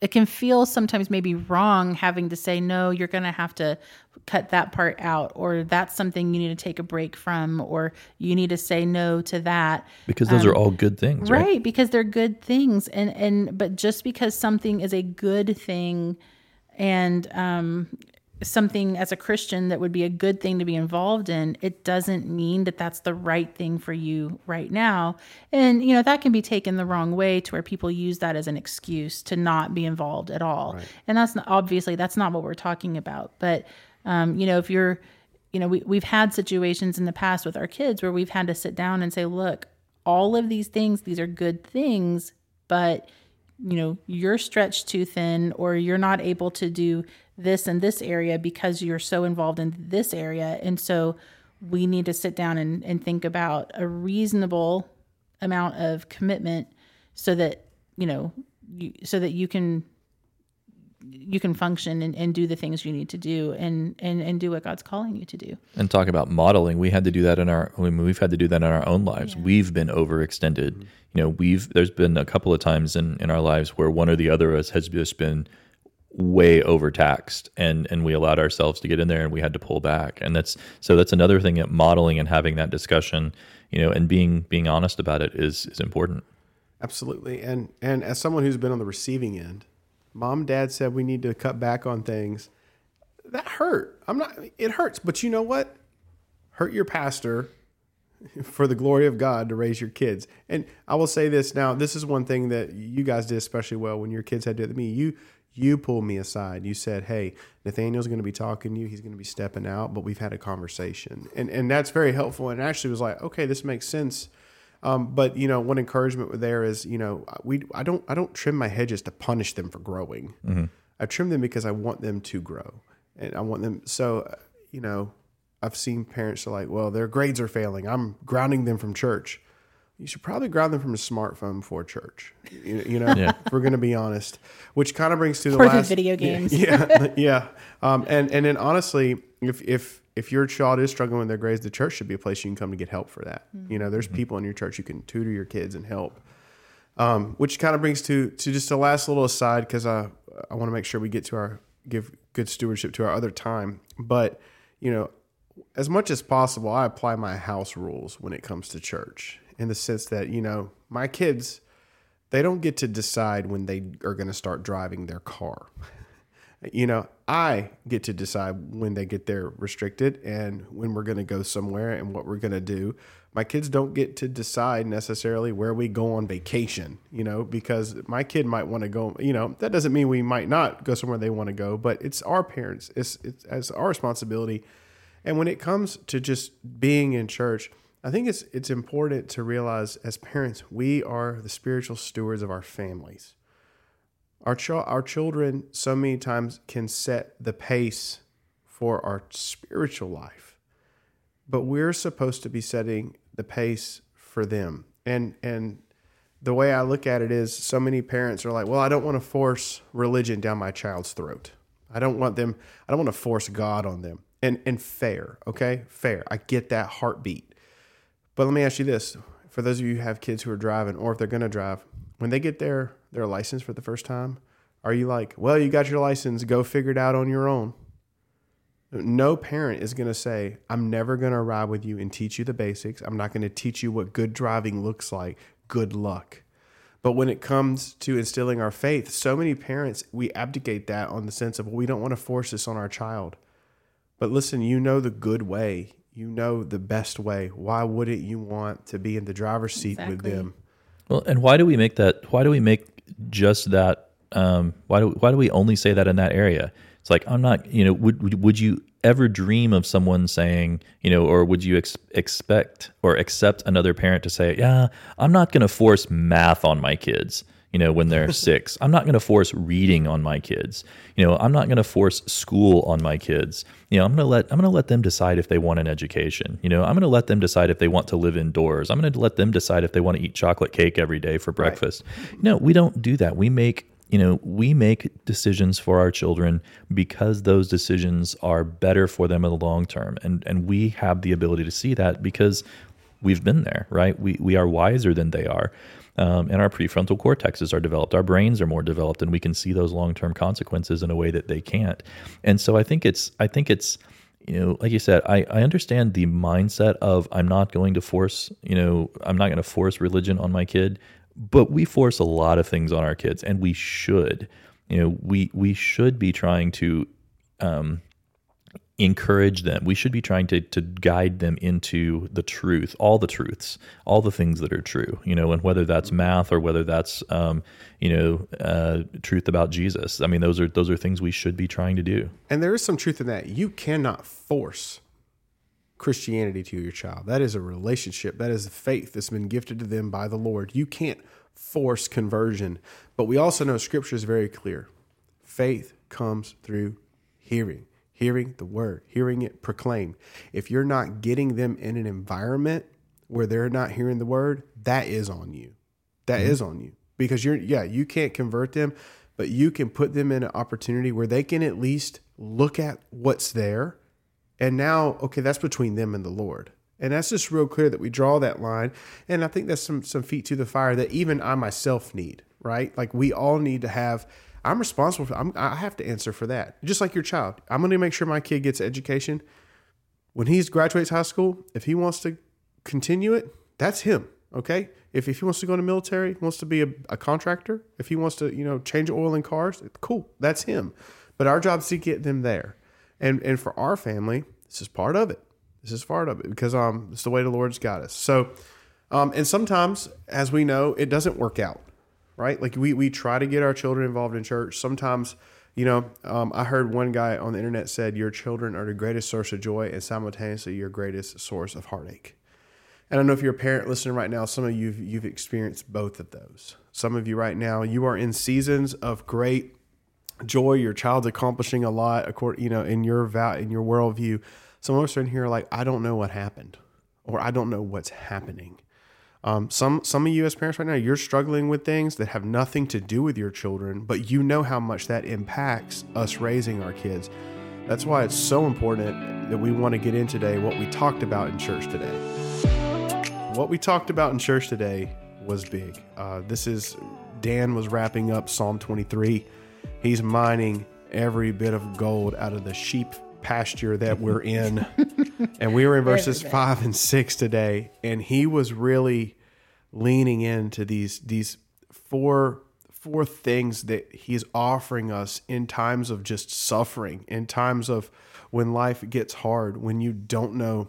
it can feel sometimes maybe wrong having to say no you're going to have to cut that part out or that's something you need to take a break from or you need to say no to that. Because those are all good things right, right because they're good things and and but just because something is a good thing and um something as a christian that would be a good thing to be involved in it doesn't mean that that's the right thing for you right now. And you know that can be taken the wrong way to where people use that as an excuse to not be involved at all. And that's not, obviously that's not what we're talking about. But um, you know if you're you know we, we've had situations in the past with our kids where we've had to sit down and say look all of these things these are good things but you know you're stretched too thin or you're not able to do this and this area because you're so involved in this area. And so we need to sit down and, and think about a reasonable amount of commitment so that you know you, so that you can you can function and, and do the things you need to do and, and and do what god's calling you to do. And talk about modeling. We had to do that in our I mean, we've had to do that in our own lives. We've been overextended. Mm-hmm. You know we've there's been a couple of times in in our lives where one or the other of us has just been way overtaxed and and we allowed ourselves to get in there and we had to pull back and that's so that's another thing that modeling and having that discussion you know and being being honest about it is is important Absolutely. And and as someone who's been on the receiving end, mom dad said we need to cut back on things. That hurt. I'm not it hurts, but you know what? Hurt your pastor [LAUGHS] for the glory of God to raise your kids. And I will say this now, this is one thing that you guys did especially well when your kids had to do it me. You you pulled me aside. You said, "Hey, Nathaniel's going to be talking to you. He's going to be stepping out, but we've had a conversation." And and that's very helpful and actually was like, "Okay, this makes sense." Um, but you know, one encouragement there is, you know, we I don't I don't trim my hedges to punish them for growing. I trim them because I want them to grow, and I want them. So, you know, I've seen parents are like, well, their grades are failing. I'm grounding them from church. You should probably grab them from a smartphone before church. You, you know, Yeah. if we're going to be honest. Which kind of brings to the Or the last video games. Yeah, [LAUGHS] yeah. Um, and and then honestly, if if if your child is struggling with their grades, the church should be a place you can come to get help for that. You know, there's people in your church you can tutor your kids and help. Um, which kind of brings to to just a last little aside because I I want to make sure we get to our give good stewardship to our other time. But you know, as much as possible, I apply my house rules when it comes to church in the sense that you know my kids they don't get to decide when they are going to start driving their car. [LAUGHS] You know, I get to decide when they get there restricted and when we're going to go somewhere and what we're going to do. My kids don't get to decide necessarily where we go on vacation, you know, because my kid might want to go, you know, that doesn't mean we might not go somewhere they want to go, but it's our parents, it's, it's as our responsibility. And when it comes to just being in church, I think it's it's important to realize as parents, we are the spiritual stewards of our families. Our ch- our children so many times can set the pace for our spiritual life. But we're supposed to be setting the pace for them. And and the way I look at it is so many parents are like, "Well, I don't want to force religion down my child's throat. I don't want them I don't want to force God on them." And and fair, okay? Fair. I get that heartbeat. But let me ask you this: for those of you who have kids who are driving, or if they're going to drive, when they get their their license for the first time, are you like, "Well, you got your license, go figure it out on your own"? No parent is going to say, "I'm never going to ride with you and teach you the basics. I'm not going to teach you what good driving looks like. Good luck." But when it comes to instilling our faith, so many parents we abdicate that on the sense of well, we don't want to force this on our child. But listen, you know the good way. You know the best way. Why wouldn't you want to be in the driver's seat with them? Well, and why do we make that? Why do we make just that? Um, why do why do we only say that in that area? It's like I'm not. You know, would would, would you ever dream of someone saying, you know, or would you ex- expect or accept another parent to say, yeah, I'm not going to force math on my kids. You know, when they're six, [LAUGHS] I'm not going to force reading on my kids. You know, I'm not going to force school on my kids. You know, I'm going to let I'm going to let them decide if they want an education. You know, I'm going to let them decide if they want to live indoors. I'm going to let them decide if they want to eat chocolate cake every day for breakfast. No, we don't do that. We make you know we make decisions for our children because those decisions are better for them in the long term and and we have the ability to see that because we've been there right we we are wiser than they are um, and our prefrontal cortexes are developed our brains are more developed and we can see those long-term consequences in a way that they can't and so i think it's i think it's you know, like you said, I, I understand the mindset of I'm not going to force, you know, I'm not going to force religion on my kid, but we force a lot of things on our kids, and we should. You know, we we should be trying to um, encourage them. We should be trying to to guide them into the truth, all the truths, all the things that are true. You know, and whether that's math or whether that's um, you know uh, truth about Jesus. I mean, those are those are things we should be trying to do. And there is some truth in that. You cannot force Christianity to your child. That is a relationship. That is a faith that's been gifted to them by the Lord. You can't force conversion. But we also know scripture is very clear. Faith comes through hearing, hearing the word, hearing it proclaimed. If you're not getting them in an environment where they're not hearing the word, that is on you. That mm-hmm. is on you. Because you're yeah, you can't convert them, but you can put them in an opportunity where they can at least look at what's there and now, okay, that's between them and the Lord. And that's just real clear that we draw that line. And I think that's some some feet to the fire that even I myself need, right? Like we all need to have. I'm responsible for. I'm, I have to answer for that. Just like your child, I'm going to make sure my kid gets education. When he graduates high school, if he wants to continue it, that's him. Okay. If, if he wants to go in the military, wants to be a, a contractor, if he wants to, you know, change oil in cars, cool. That's him. But our job is to get them there. And and for our family, this is part of it. This is part of it because um it's the way the Lord's got us. So um and sometimes, as we know, it doesn't work out, right? Like we we try to get our children involved in church. Sometimes, you know, um, I heard one guy on the internet said your children are the greatest source of joy and simultaneously your greatest source of heartache. And I know if you're a parent listening right now, some of you you've experienced both of those. Some of you right now, you are in seasons of great joy. Your child's accomplishing a lot, according you know, in your val in your worldview. Some of us are in here like, I don't know what happened, or I don't know what's happening. Um, some some of you as parents right now, you're struggling with things that have nothing to do with your children, but you know how much that impacts us raising our kids. That's why it's so important that we want to get in today what we talked about in church today. What we talked about in church today was big. Uh, this is Dan was wrapping up Psalm 23. He's mining every bit of gold out of the sheep pasture that we're [LAUGHS] in. and we were in verses five and six today. And he was really leaning into these these four four things that he's offering us in times of just suffering, in times of when life gets hard, when you don't know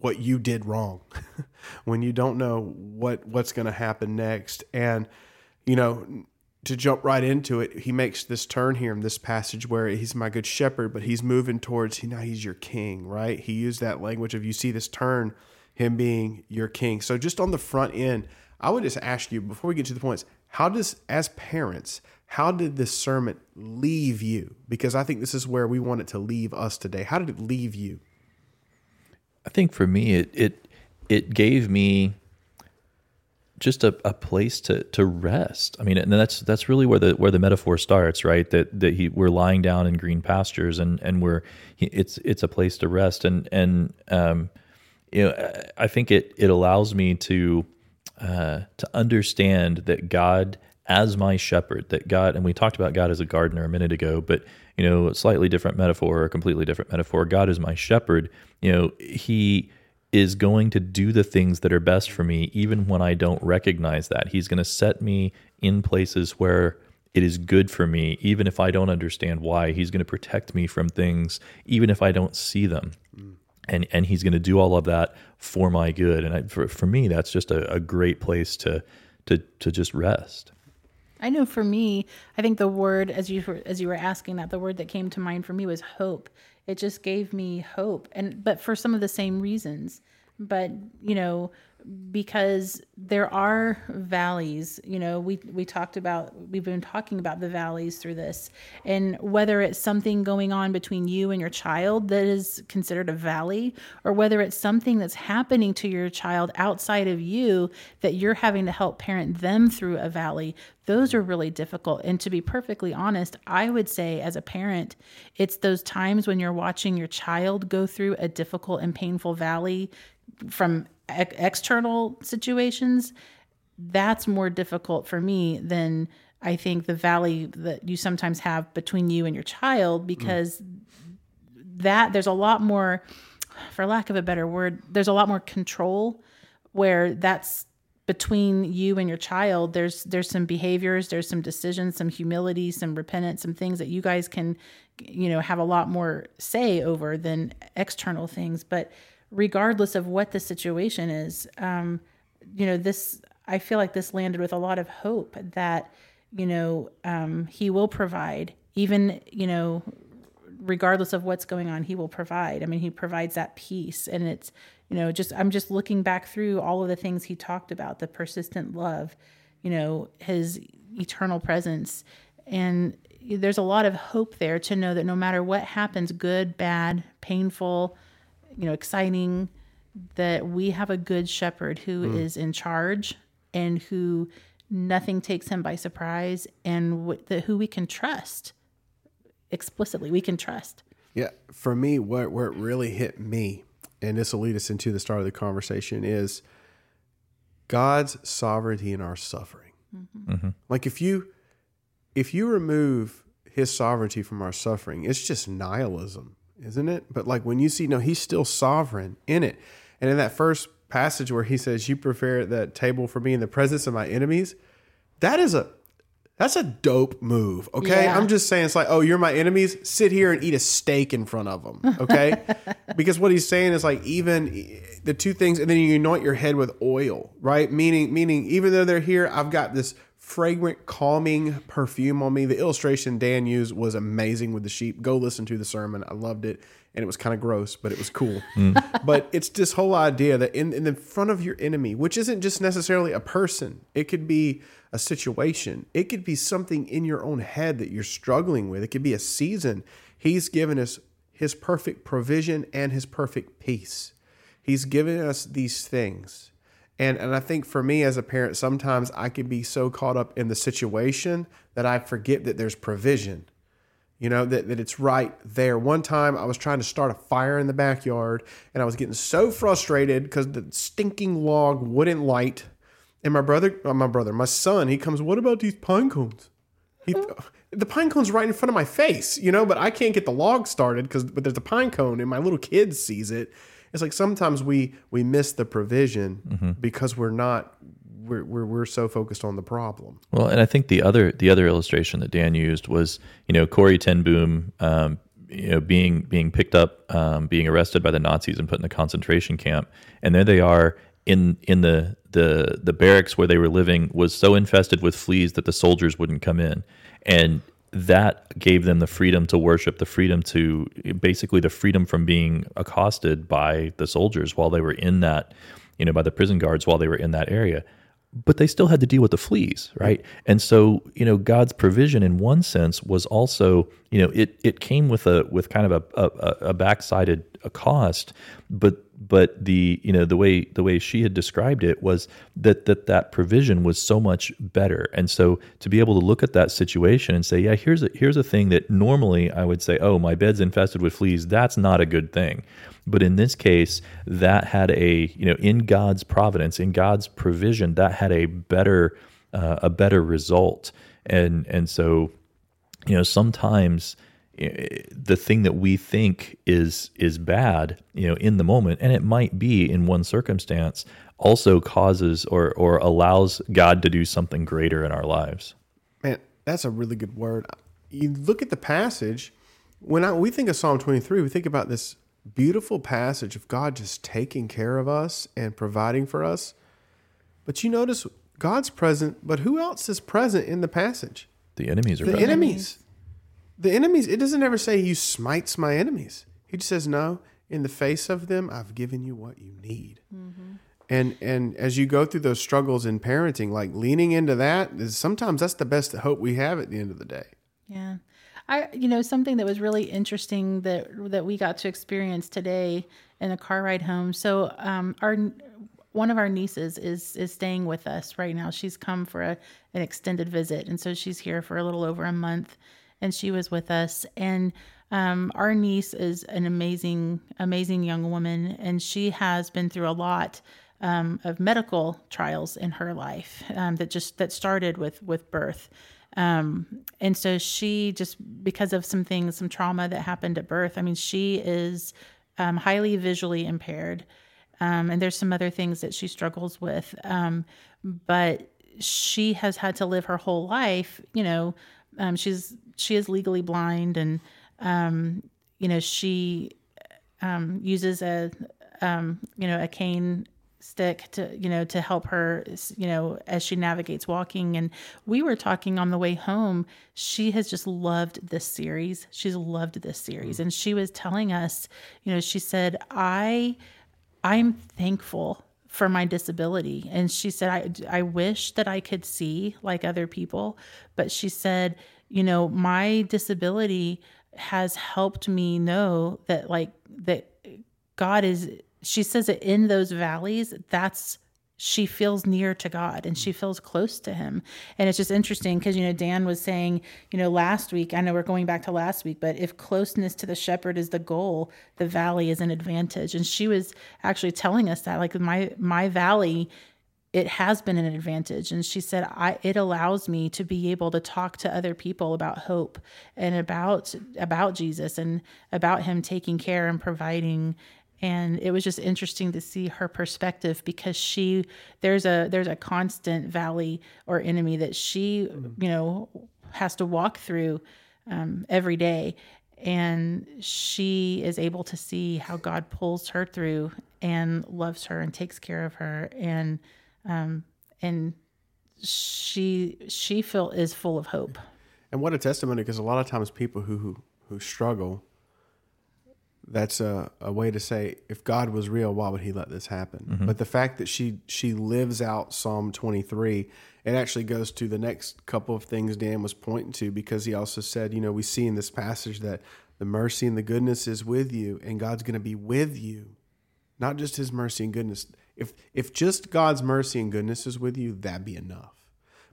what you did wrong, [LAUGHS] when you don't know what what's going to happen next, and you know to jump right into it, he makes this turn here in this passage where he's my good shepherd, but he's moving towards now he's your king, right? He used that language of you see this turn, him being your king. So just on the front end, I would just ask you before we get to the points, how does as parents, how did this sermon leave you? Because I think this is where we want it to leave us today. How did it leave you? I think for me, it it it gave me just a, a place to to rest. I mean, and that's that's really where the where the metaphor starts, right? That that he we're lying down in green pastures, and and we're it's it's a place to rest, and and um, you know, I think it it allows me to uh, to understand that God as my shepherd, that God, and we talked about God as a gardener a minute ago, but you know, a slightly different metaphor, or a completely different metaphor. God is my shepherd. You know, He is going to do the things that are best for me, even when I don't recognize that. He's going to set me in places where it is good for me, even if I don't understand why. He's going to protect me from things, even if I don't see them. Mm. and and he's going to do all of that for my good and I, for, for me that's just a, a great place to to to just rest I know for me, I think the word as you were, as you were asking that, the word that came to mind for me was hope. It just gave me hope, and but for some of the same reasons. But you know, because there are valleys you know we we talked about we've been talking about the valleys through this. And whether it's something going on between you and your child that is considered a valley or whether it's something that's happening to your child outside of you that you're having to help parent them through a valley those are really difficult. And to be perfectly honest i would say as a parent it's those times when you're watching your child go through a difficult and painful valley from ex- external situations, that's more difficult for me than I think the valley that you sometimes have between you and your child because mm. that there's a lot more for lack of a better word there's a lot more control where that's between you and your child there's there's some behaviors there's some decisions some humility some repentance some things that you guys can you know have a lot more say over than external things but regardless of what the situation is. Um, you know, this, I feel like this landed with a lot of hope that, you know, um, he will provide, even, you know, regardless of what's going on, he will provide. I mean, he provides that peace. And it's, you know, just, I'm just looking back through all of the things he talked about the persistent love, you know, his eternal presence. And there's a lot of hope there to know that no matter what happens, good, bad, painful, you know exciting that we have a good shepherd who mm. is in charge and who nothing takes him by surprise and w- the, who we can trust explicitly we can trust yeah for me where, where it really hit me and this will lead us into the start of the conversation is god's sovereignty in our suffering mm-hmm. Mm-hmm. like if you if you remove his sovereignty from our suffering it's just nihilism isn't it? But like when you see, no, he's still sovereign in it. And in that first passage where he says, "You prepare that table for me in the presence of my enemies," that is a that's a dope move. Okay, yeah. I'm just saying it's like, oh, you're my enemies. Sit here and eat a steak in front of them. Okay, [LAUGHS] because what he's saying is like even the two things, and then you anoint your head with oil, right? Meaning, meaning even though they're here, I've got this fragrant, calming perfume on me. The illustration Dan used was amazing with the sheep. Go listen to the sermon. I loved it. And it was kind of gross, but it was cool. Mm. [LAUGHS] But it's this whole idea that in, in the front of your enemy, which isn't just necessarily a person, it could be a situation, it could be something in your own head that you're struggling with, it could be a season. He's given us his perfect provision and his perfect peace. He's given us these things and and I think for me as a parent, sometimes I can be so caught up in the situation that I forget that there's provision. You know, that, that it's right there. One time I was trying to start a fire in the backyard and I was getting so frustrated because the stinking log wouldn't light. And my brother, uh, my brother, my son, he comes, What about these pine cones? He, the pine cone's right in front of my face, you know, but I can't get the log started because but there's a pine cone and my little kid sees it it's like sometimes we we miss the provision mm-hmm. because we're not we're, we're we're so focused on the problem. Well, and I think the other the other illustration that Dan used was you know Corrie ten Boom. Um, you know, being being picked up, um, being arrested by the Nazis and put in a concentration camp, and there they are in in the the the barracks where they were living was so infested with fleas that the soldiers wouldn't come in, and that gave them the freedom to worship, the freedom to basically the freedom from being accosted by the soldiers while they were in that, you know, by the prison guards while they were in that area. But they still had to deal with the fleas, right? And so, you know, God's provision in one sense was also, you know, it it came with a with kind of a a, a backsided a cost, but but the you know the way the way she had described it was that that that provision was so much better. And so to be able to look at that situation and say yeah here's a here's a thing that normally I would say oh my bed's infested with fleas. That's not a good thing but in this case that had a you know in God's providence in God's provision that had a better uh, a better result and and so you know sometimes the thing that we think is is bad, you know, in the moment, and it might be in one circumstance, also causes or or allows God to do something greater in our lives. Man, that's a really good word. You look at the passage. When I, we think of Psalm 23, we think about this beautiful passage of God just taking care of us and providing for us. But you notice God's present, but who else is present in the passage? The enemies are The present. enemies. The enemies. It doesn't ever say you smites my enemies. He just says, No, in the face of them, I've given you what you need. Mm-hmm. And and as you go through those struggles in parenting, like leaning into that is sometimes that's the best hope we have at the end of the day. Yeah. I you know something that was really interesting that that we got to experience today in a car ride home. So um our one of our nieces is is staying with us right now. She's come for a, an extended visit and so she's here for a little over a month and she was with us and um, our niece is an amazing amazing young woman and she has been through a lot um, of medical trials in her life um, that just that started with with birth um, and so she just because of some things some trauma that happened at birth i mean she is um, highly visually impaired. Um, and there's some other things that she struggles with. Um, but she has had to live her whole life you know um, she's she is legally blind and um, you know she um, uses a um, you know a cane stick to you know to help her you know as she navigates walking. And we were talking on the way home she has just loved this series. She's loved this series. Mm. And she was telling us you know she said i i'm thankful for my disability. And she said i i wish that i could see like other people. But she said you know my disability has helped me know that like that god is she says that in those valleys that's she feels near to God and she mm. feels close to him. And it's just interesting because, you know, Dan was saying, you know, last week, I know we're going back to last week, but if closeness to the shepherd is the goal, the valley is an advantage. And she was actually telling us that, like, my, my valley, it has been an advantage. And she said, I, it allows me to be able to talk to other people about hope and about, about Jesus and about him taking care and providing and it was just interesting to see her perspective because she there's a there's a constant valley or enemy that she you know has to walk through um, every day. And she is able to see how god pulls her through and loves her and takes care of her. And um, and she she feel is full of hope. And what a testimony, because a lot of times people who who, who struggle, that's a, a way to say, if God was real, why would He let this happen? Mm-hmm. But the fact that she she lives out Psalm twenty three, it actually goes to the next couple of things Dan was pointing to, because he also said, you know, we see in this passage that the mercy and the goodness is with you, and God's going to be with you, not just His mercy and goodness. If if just God's mercy and goodness is with you, that'd be enough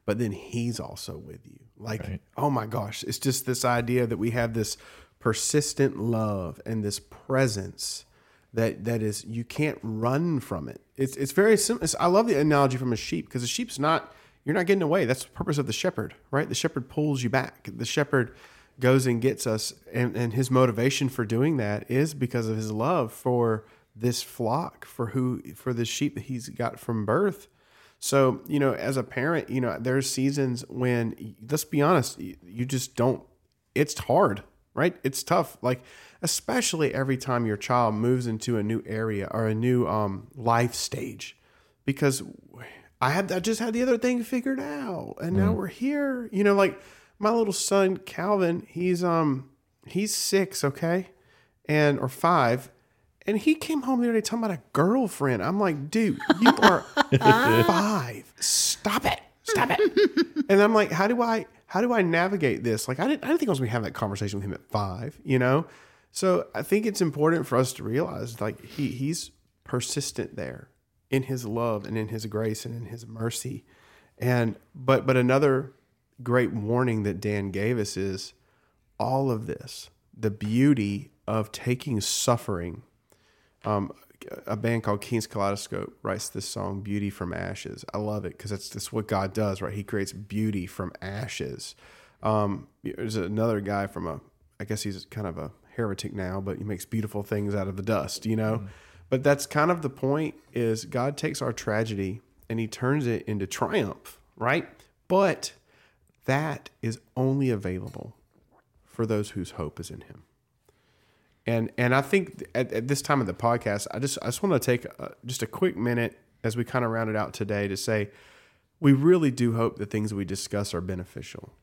but then he's also with you. Like, Right. oh my gosh, it's just this idea that we have this persistent love and this presence that that is you can't run from it. It's it's very simple. It's, I love the analogy from a sheep because a sheep's not you're not getting away. That's the purpose of the shepherd, right? The shepherd pulls you back. The shepherd goes and gets us, and, and his motivation for doing that is because of his love for this flock, for who for the sheep that he's got from birth. So, you know, as a parent, you know, there's seasons when, let's be honest, you just don't, it's hard, right? It's tough. Like, especially every time your child moves into a new area or a new um, life stage. Because I had, I just had the other thing figured out and now we're here. You know, like my little son, Calvin, he's, um, he's six, okay? And, or five. And he came home the other day talking about a girlfriend. I'm like, dude, you are [LAUGHS] five. Stop it. Stop it. and I'm like, how do I how do I navigate this? Like I didn't I didn't think I was gonna have that conversation with him at five, you know? So I think it's important for us to realize like he he's persistent there in his love and in his grace and in his mercy. And but but another great warning that Dan gave us is all of this, the beauty of taking suffering um, a band called King's Kaleidoscope writes this song "Beauty from Ashes." I love it because that's that's what God does, right? He creates beauty from ashes. Um, there's another guy from a, I guess he's kind of a heretic now, but he makes beautiful things out of the dust, you know. But that's kind of the point: is God takes our tragedy and He turns it into triumph, right? But that is only available for those whose hope is in Him. And and I think at, at this time of the podcast, I just I just want to take a, just a quick minute as we kind of round it out today to say we really do hope the things we discuss are beneficial.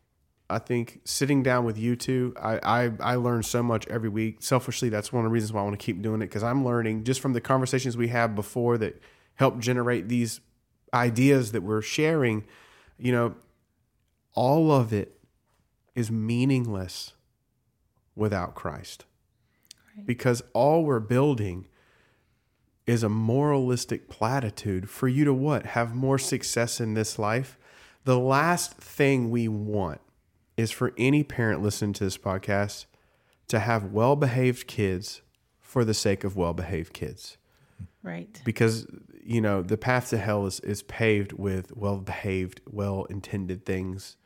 I think sitting down with you two, I, I, I learn so much every week. Selfishly, that's one of the reasons why I want to keep doing it because I'm learning just from the conversations we have before that help generate these ideas that we're sharing. You know, all of it is meaningless without Christ right. because all we're building is a moralistic platitude for you to what? Have more success in this life. The last thing we want is for any parent listening to this podcast to have well behaved kids for the sake of well behaved kids. Right. Because, you know, the path to hell is, is paved with well behaved, well intended things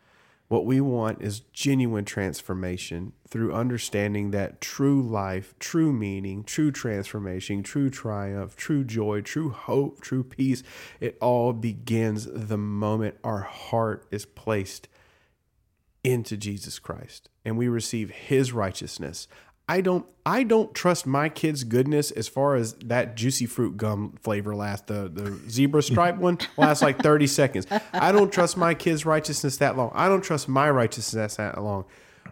what we want is genuine transformation through understanding that true life, true meaning, true transformation, true triumph, true joy, true hope, true peace, it all begins the moment our heart is placed into Jesus Christ and we receive his righteousness. I don't I don't trust my kids' goodness as far as that juicy fruit gum flavor lasts. The the zebra stripe one [LAUGHS] lasts like 30 seconds. I don't trust my kids' righteousness that long. I don't trust my righteousness that long.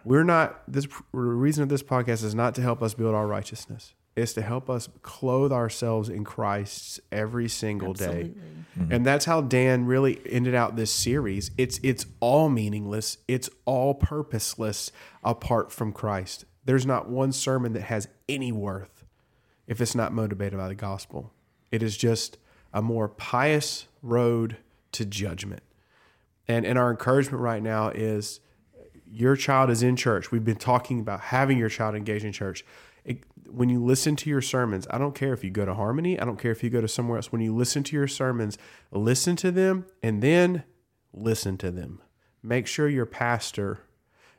We're not this the reason of this podcast is not to help us build our righteousness. It's to help us clothe ourselves in Christ every single Absolutely. day. Mm-hmm. And that's how Dan really ended out this series. It's it's all meaningless, it's all purposeless apart from Christ. There's not one sermon that has any worth if it's not motivated by the gospel. It is just a more pious road to judgment. And, and our encouragement right now is your child is in church. We've been talking about having your child engaged in church. It, when you listen to your sermons, I don't care if you go to Harmony, I don't care if you go to somewhere else. When you listen to your sermons, listen to them and then listen to them. Make sure your pastor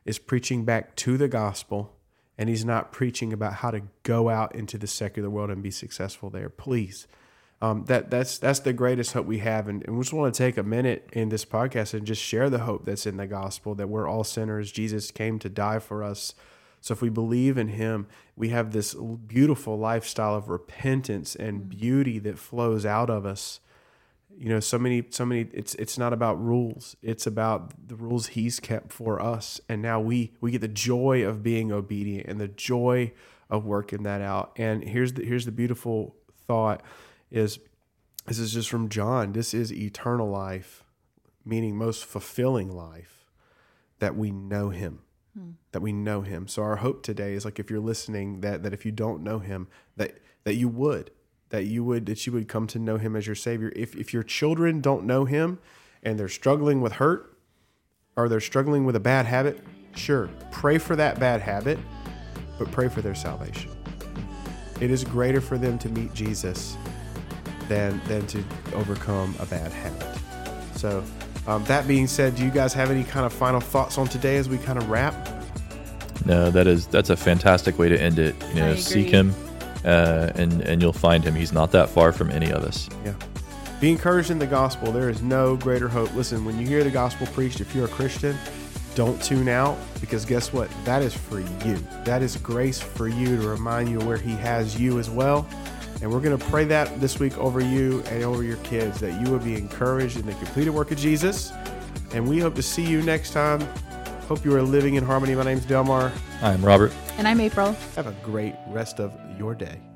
is preaching back to the gospel and he's not preaching about how to go out into the secular world and be successful there. Please. Um, that that's that's the greatest hope we have, and, and we just want to take a minute in this podcast and just share the hope that's in the gospel that we're all sinners. Jesus came to die for us, so if we believe in Him, we have this beautiful lifestyle of repentance and beauty that flows out of us you know so many so many it's it's not about rules. It's about the rules he's kept for us. And now we we get the joy of being obedient and the joy of working that out. And here's the here's the beautiful thought is this is just from John. This is eternal life meaning most fulfilling life that we know him hmm. that we know him. So our hope today is like if you're listening that that if you don't know him that that you would that you would that you would come to know him as your savior. If if your children don't know him and they're struggling with hurt or they're struggling with a bad habit sure pray for that bad habit but pray for their salvation. It is greater for them to meet jesus than than to overcome a bad habit. So um, that being said do you guys have any kind of final thoughts on today as we kind of wrap? No that is that's a fantastic way to end it. You know seek him uh, and and you'll find him. He's not that far from any of us. Yeah. Be encouraged in the gospel. There is no greater hope. Listen, when you hear the gospel preached, if you're a Christian, don't tune out because guess what? That is for you. That is grace for you to remind you where He has you as well. And we're going to pray that this week over you and over your kids that you will be encouraged in the completed work of Jesus. And we hope to see you next time. Hope you are living in harmony. My name's Delmar. I'm Robert. And I'm April. Have a great rest of your day.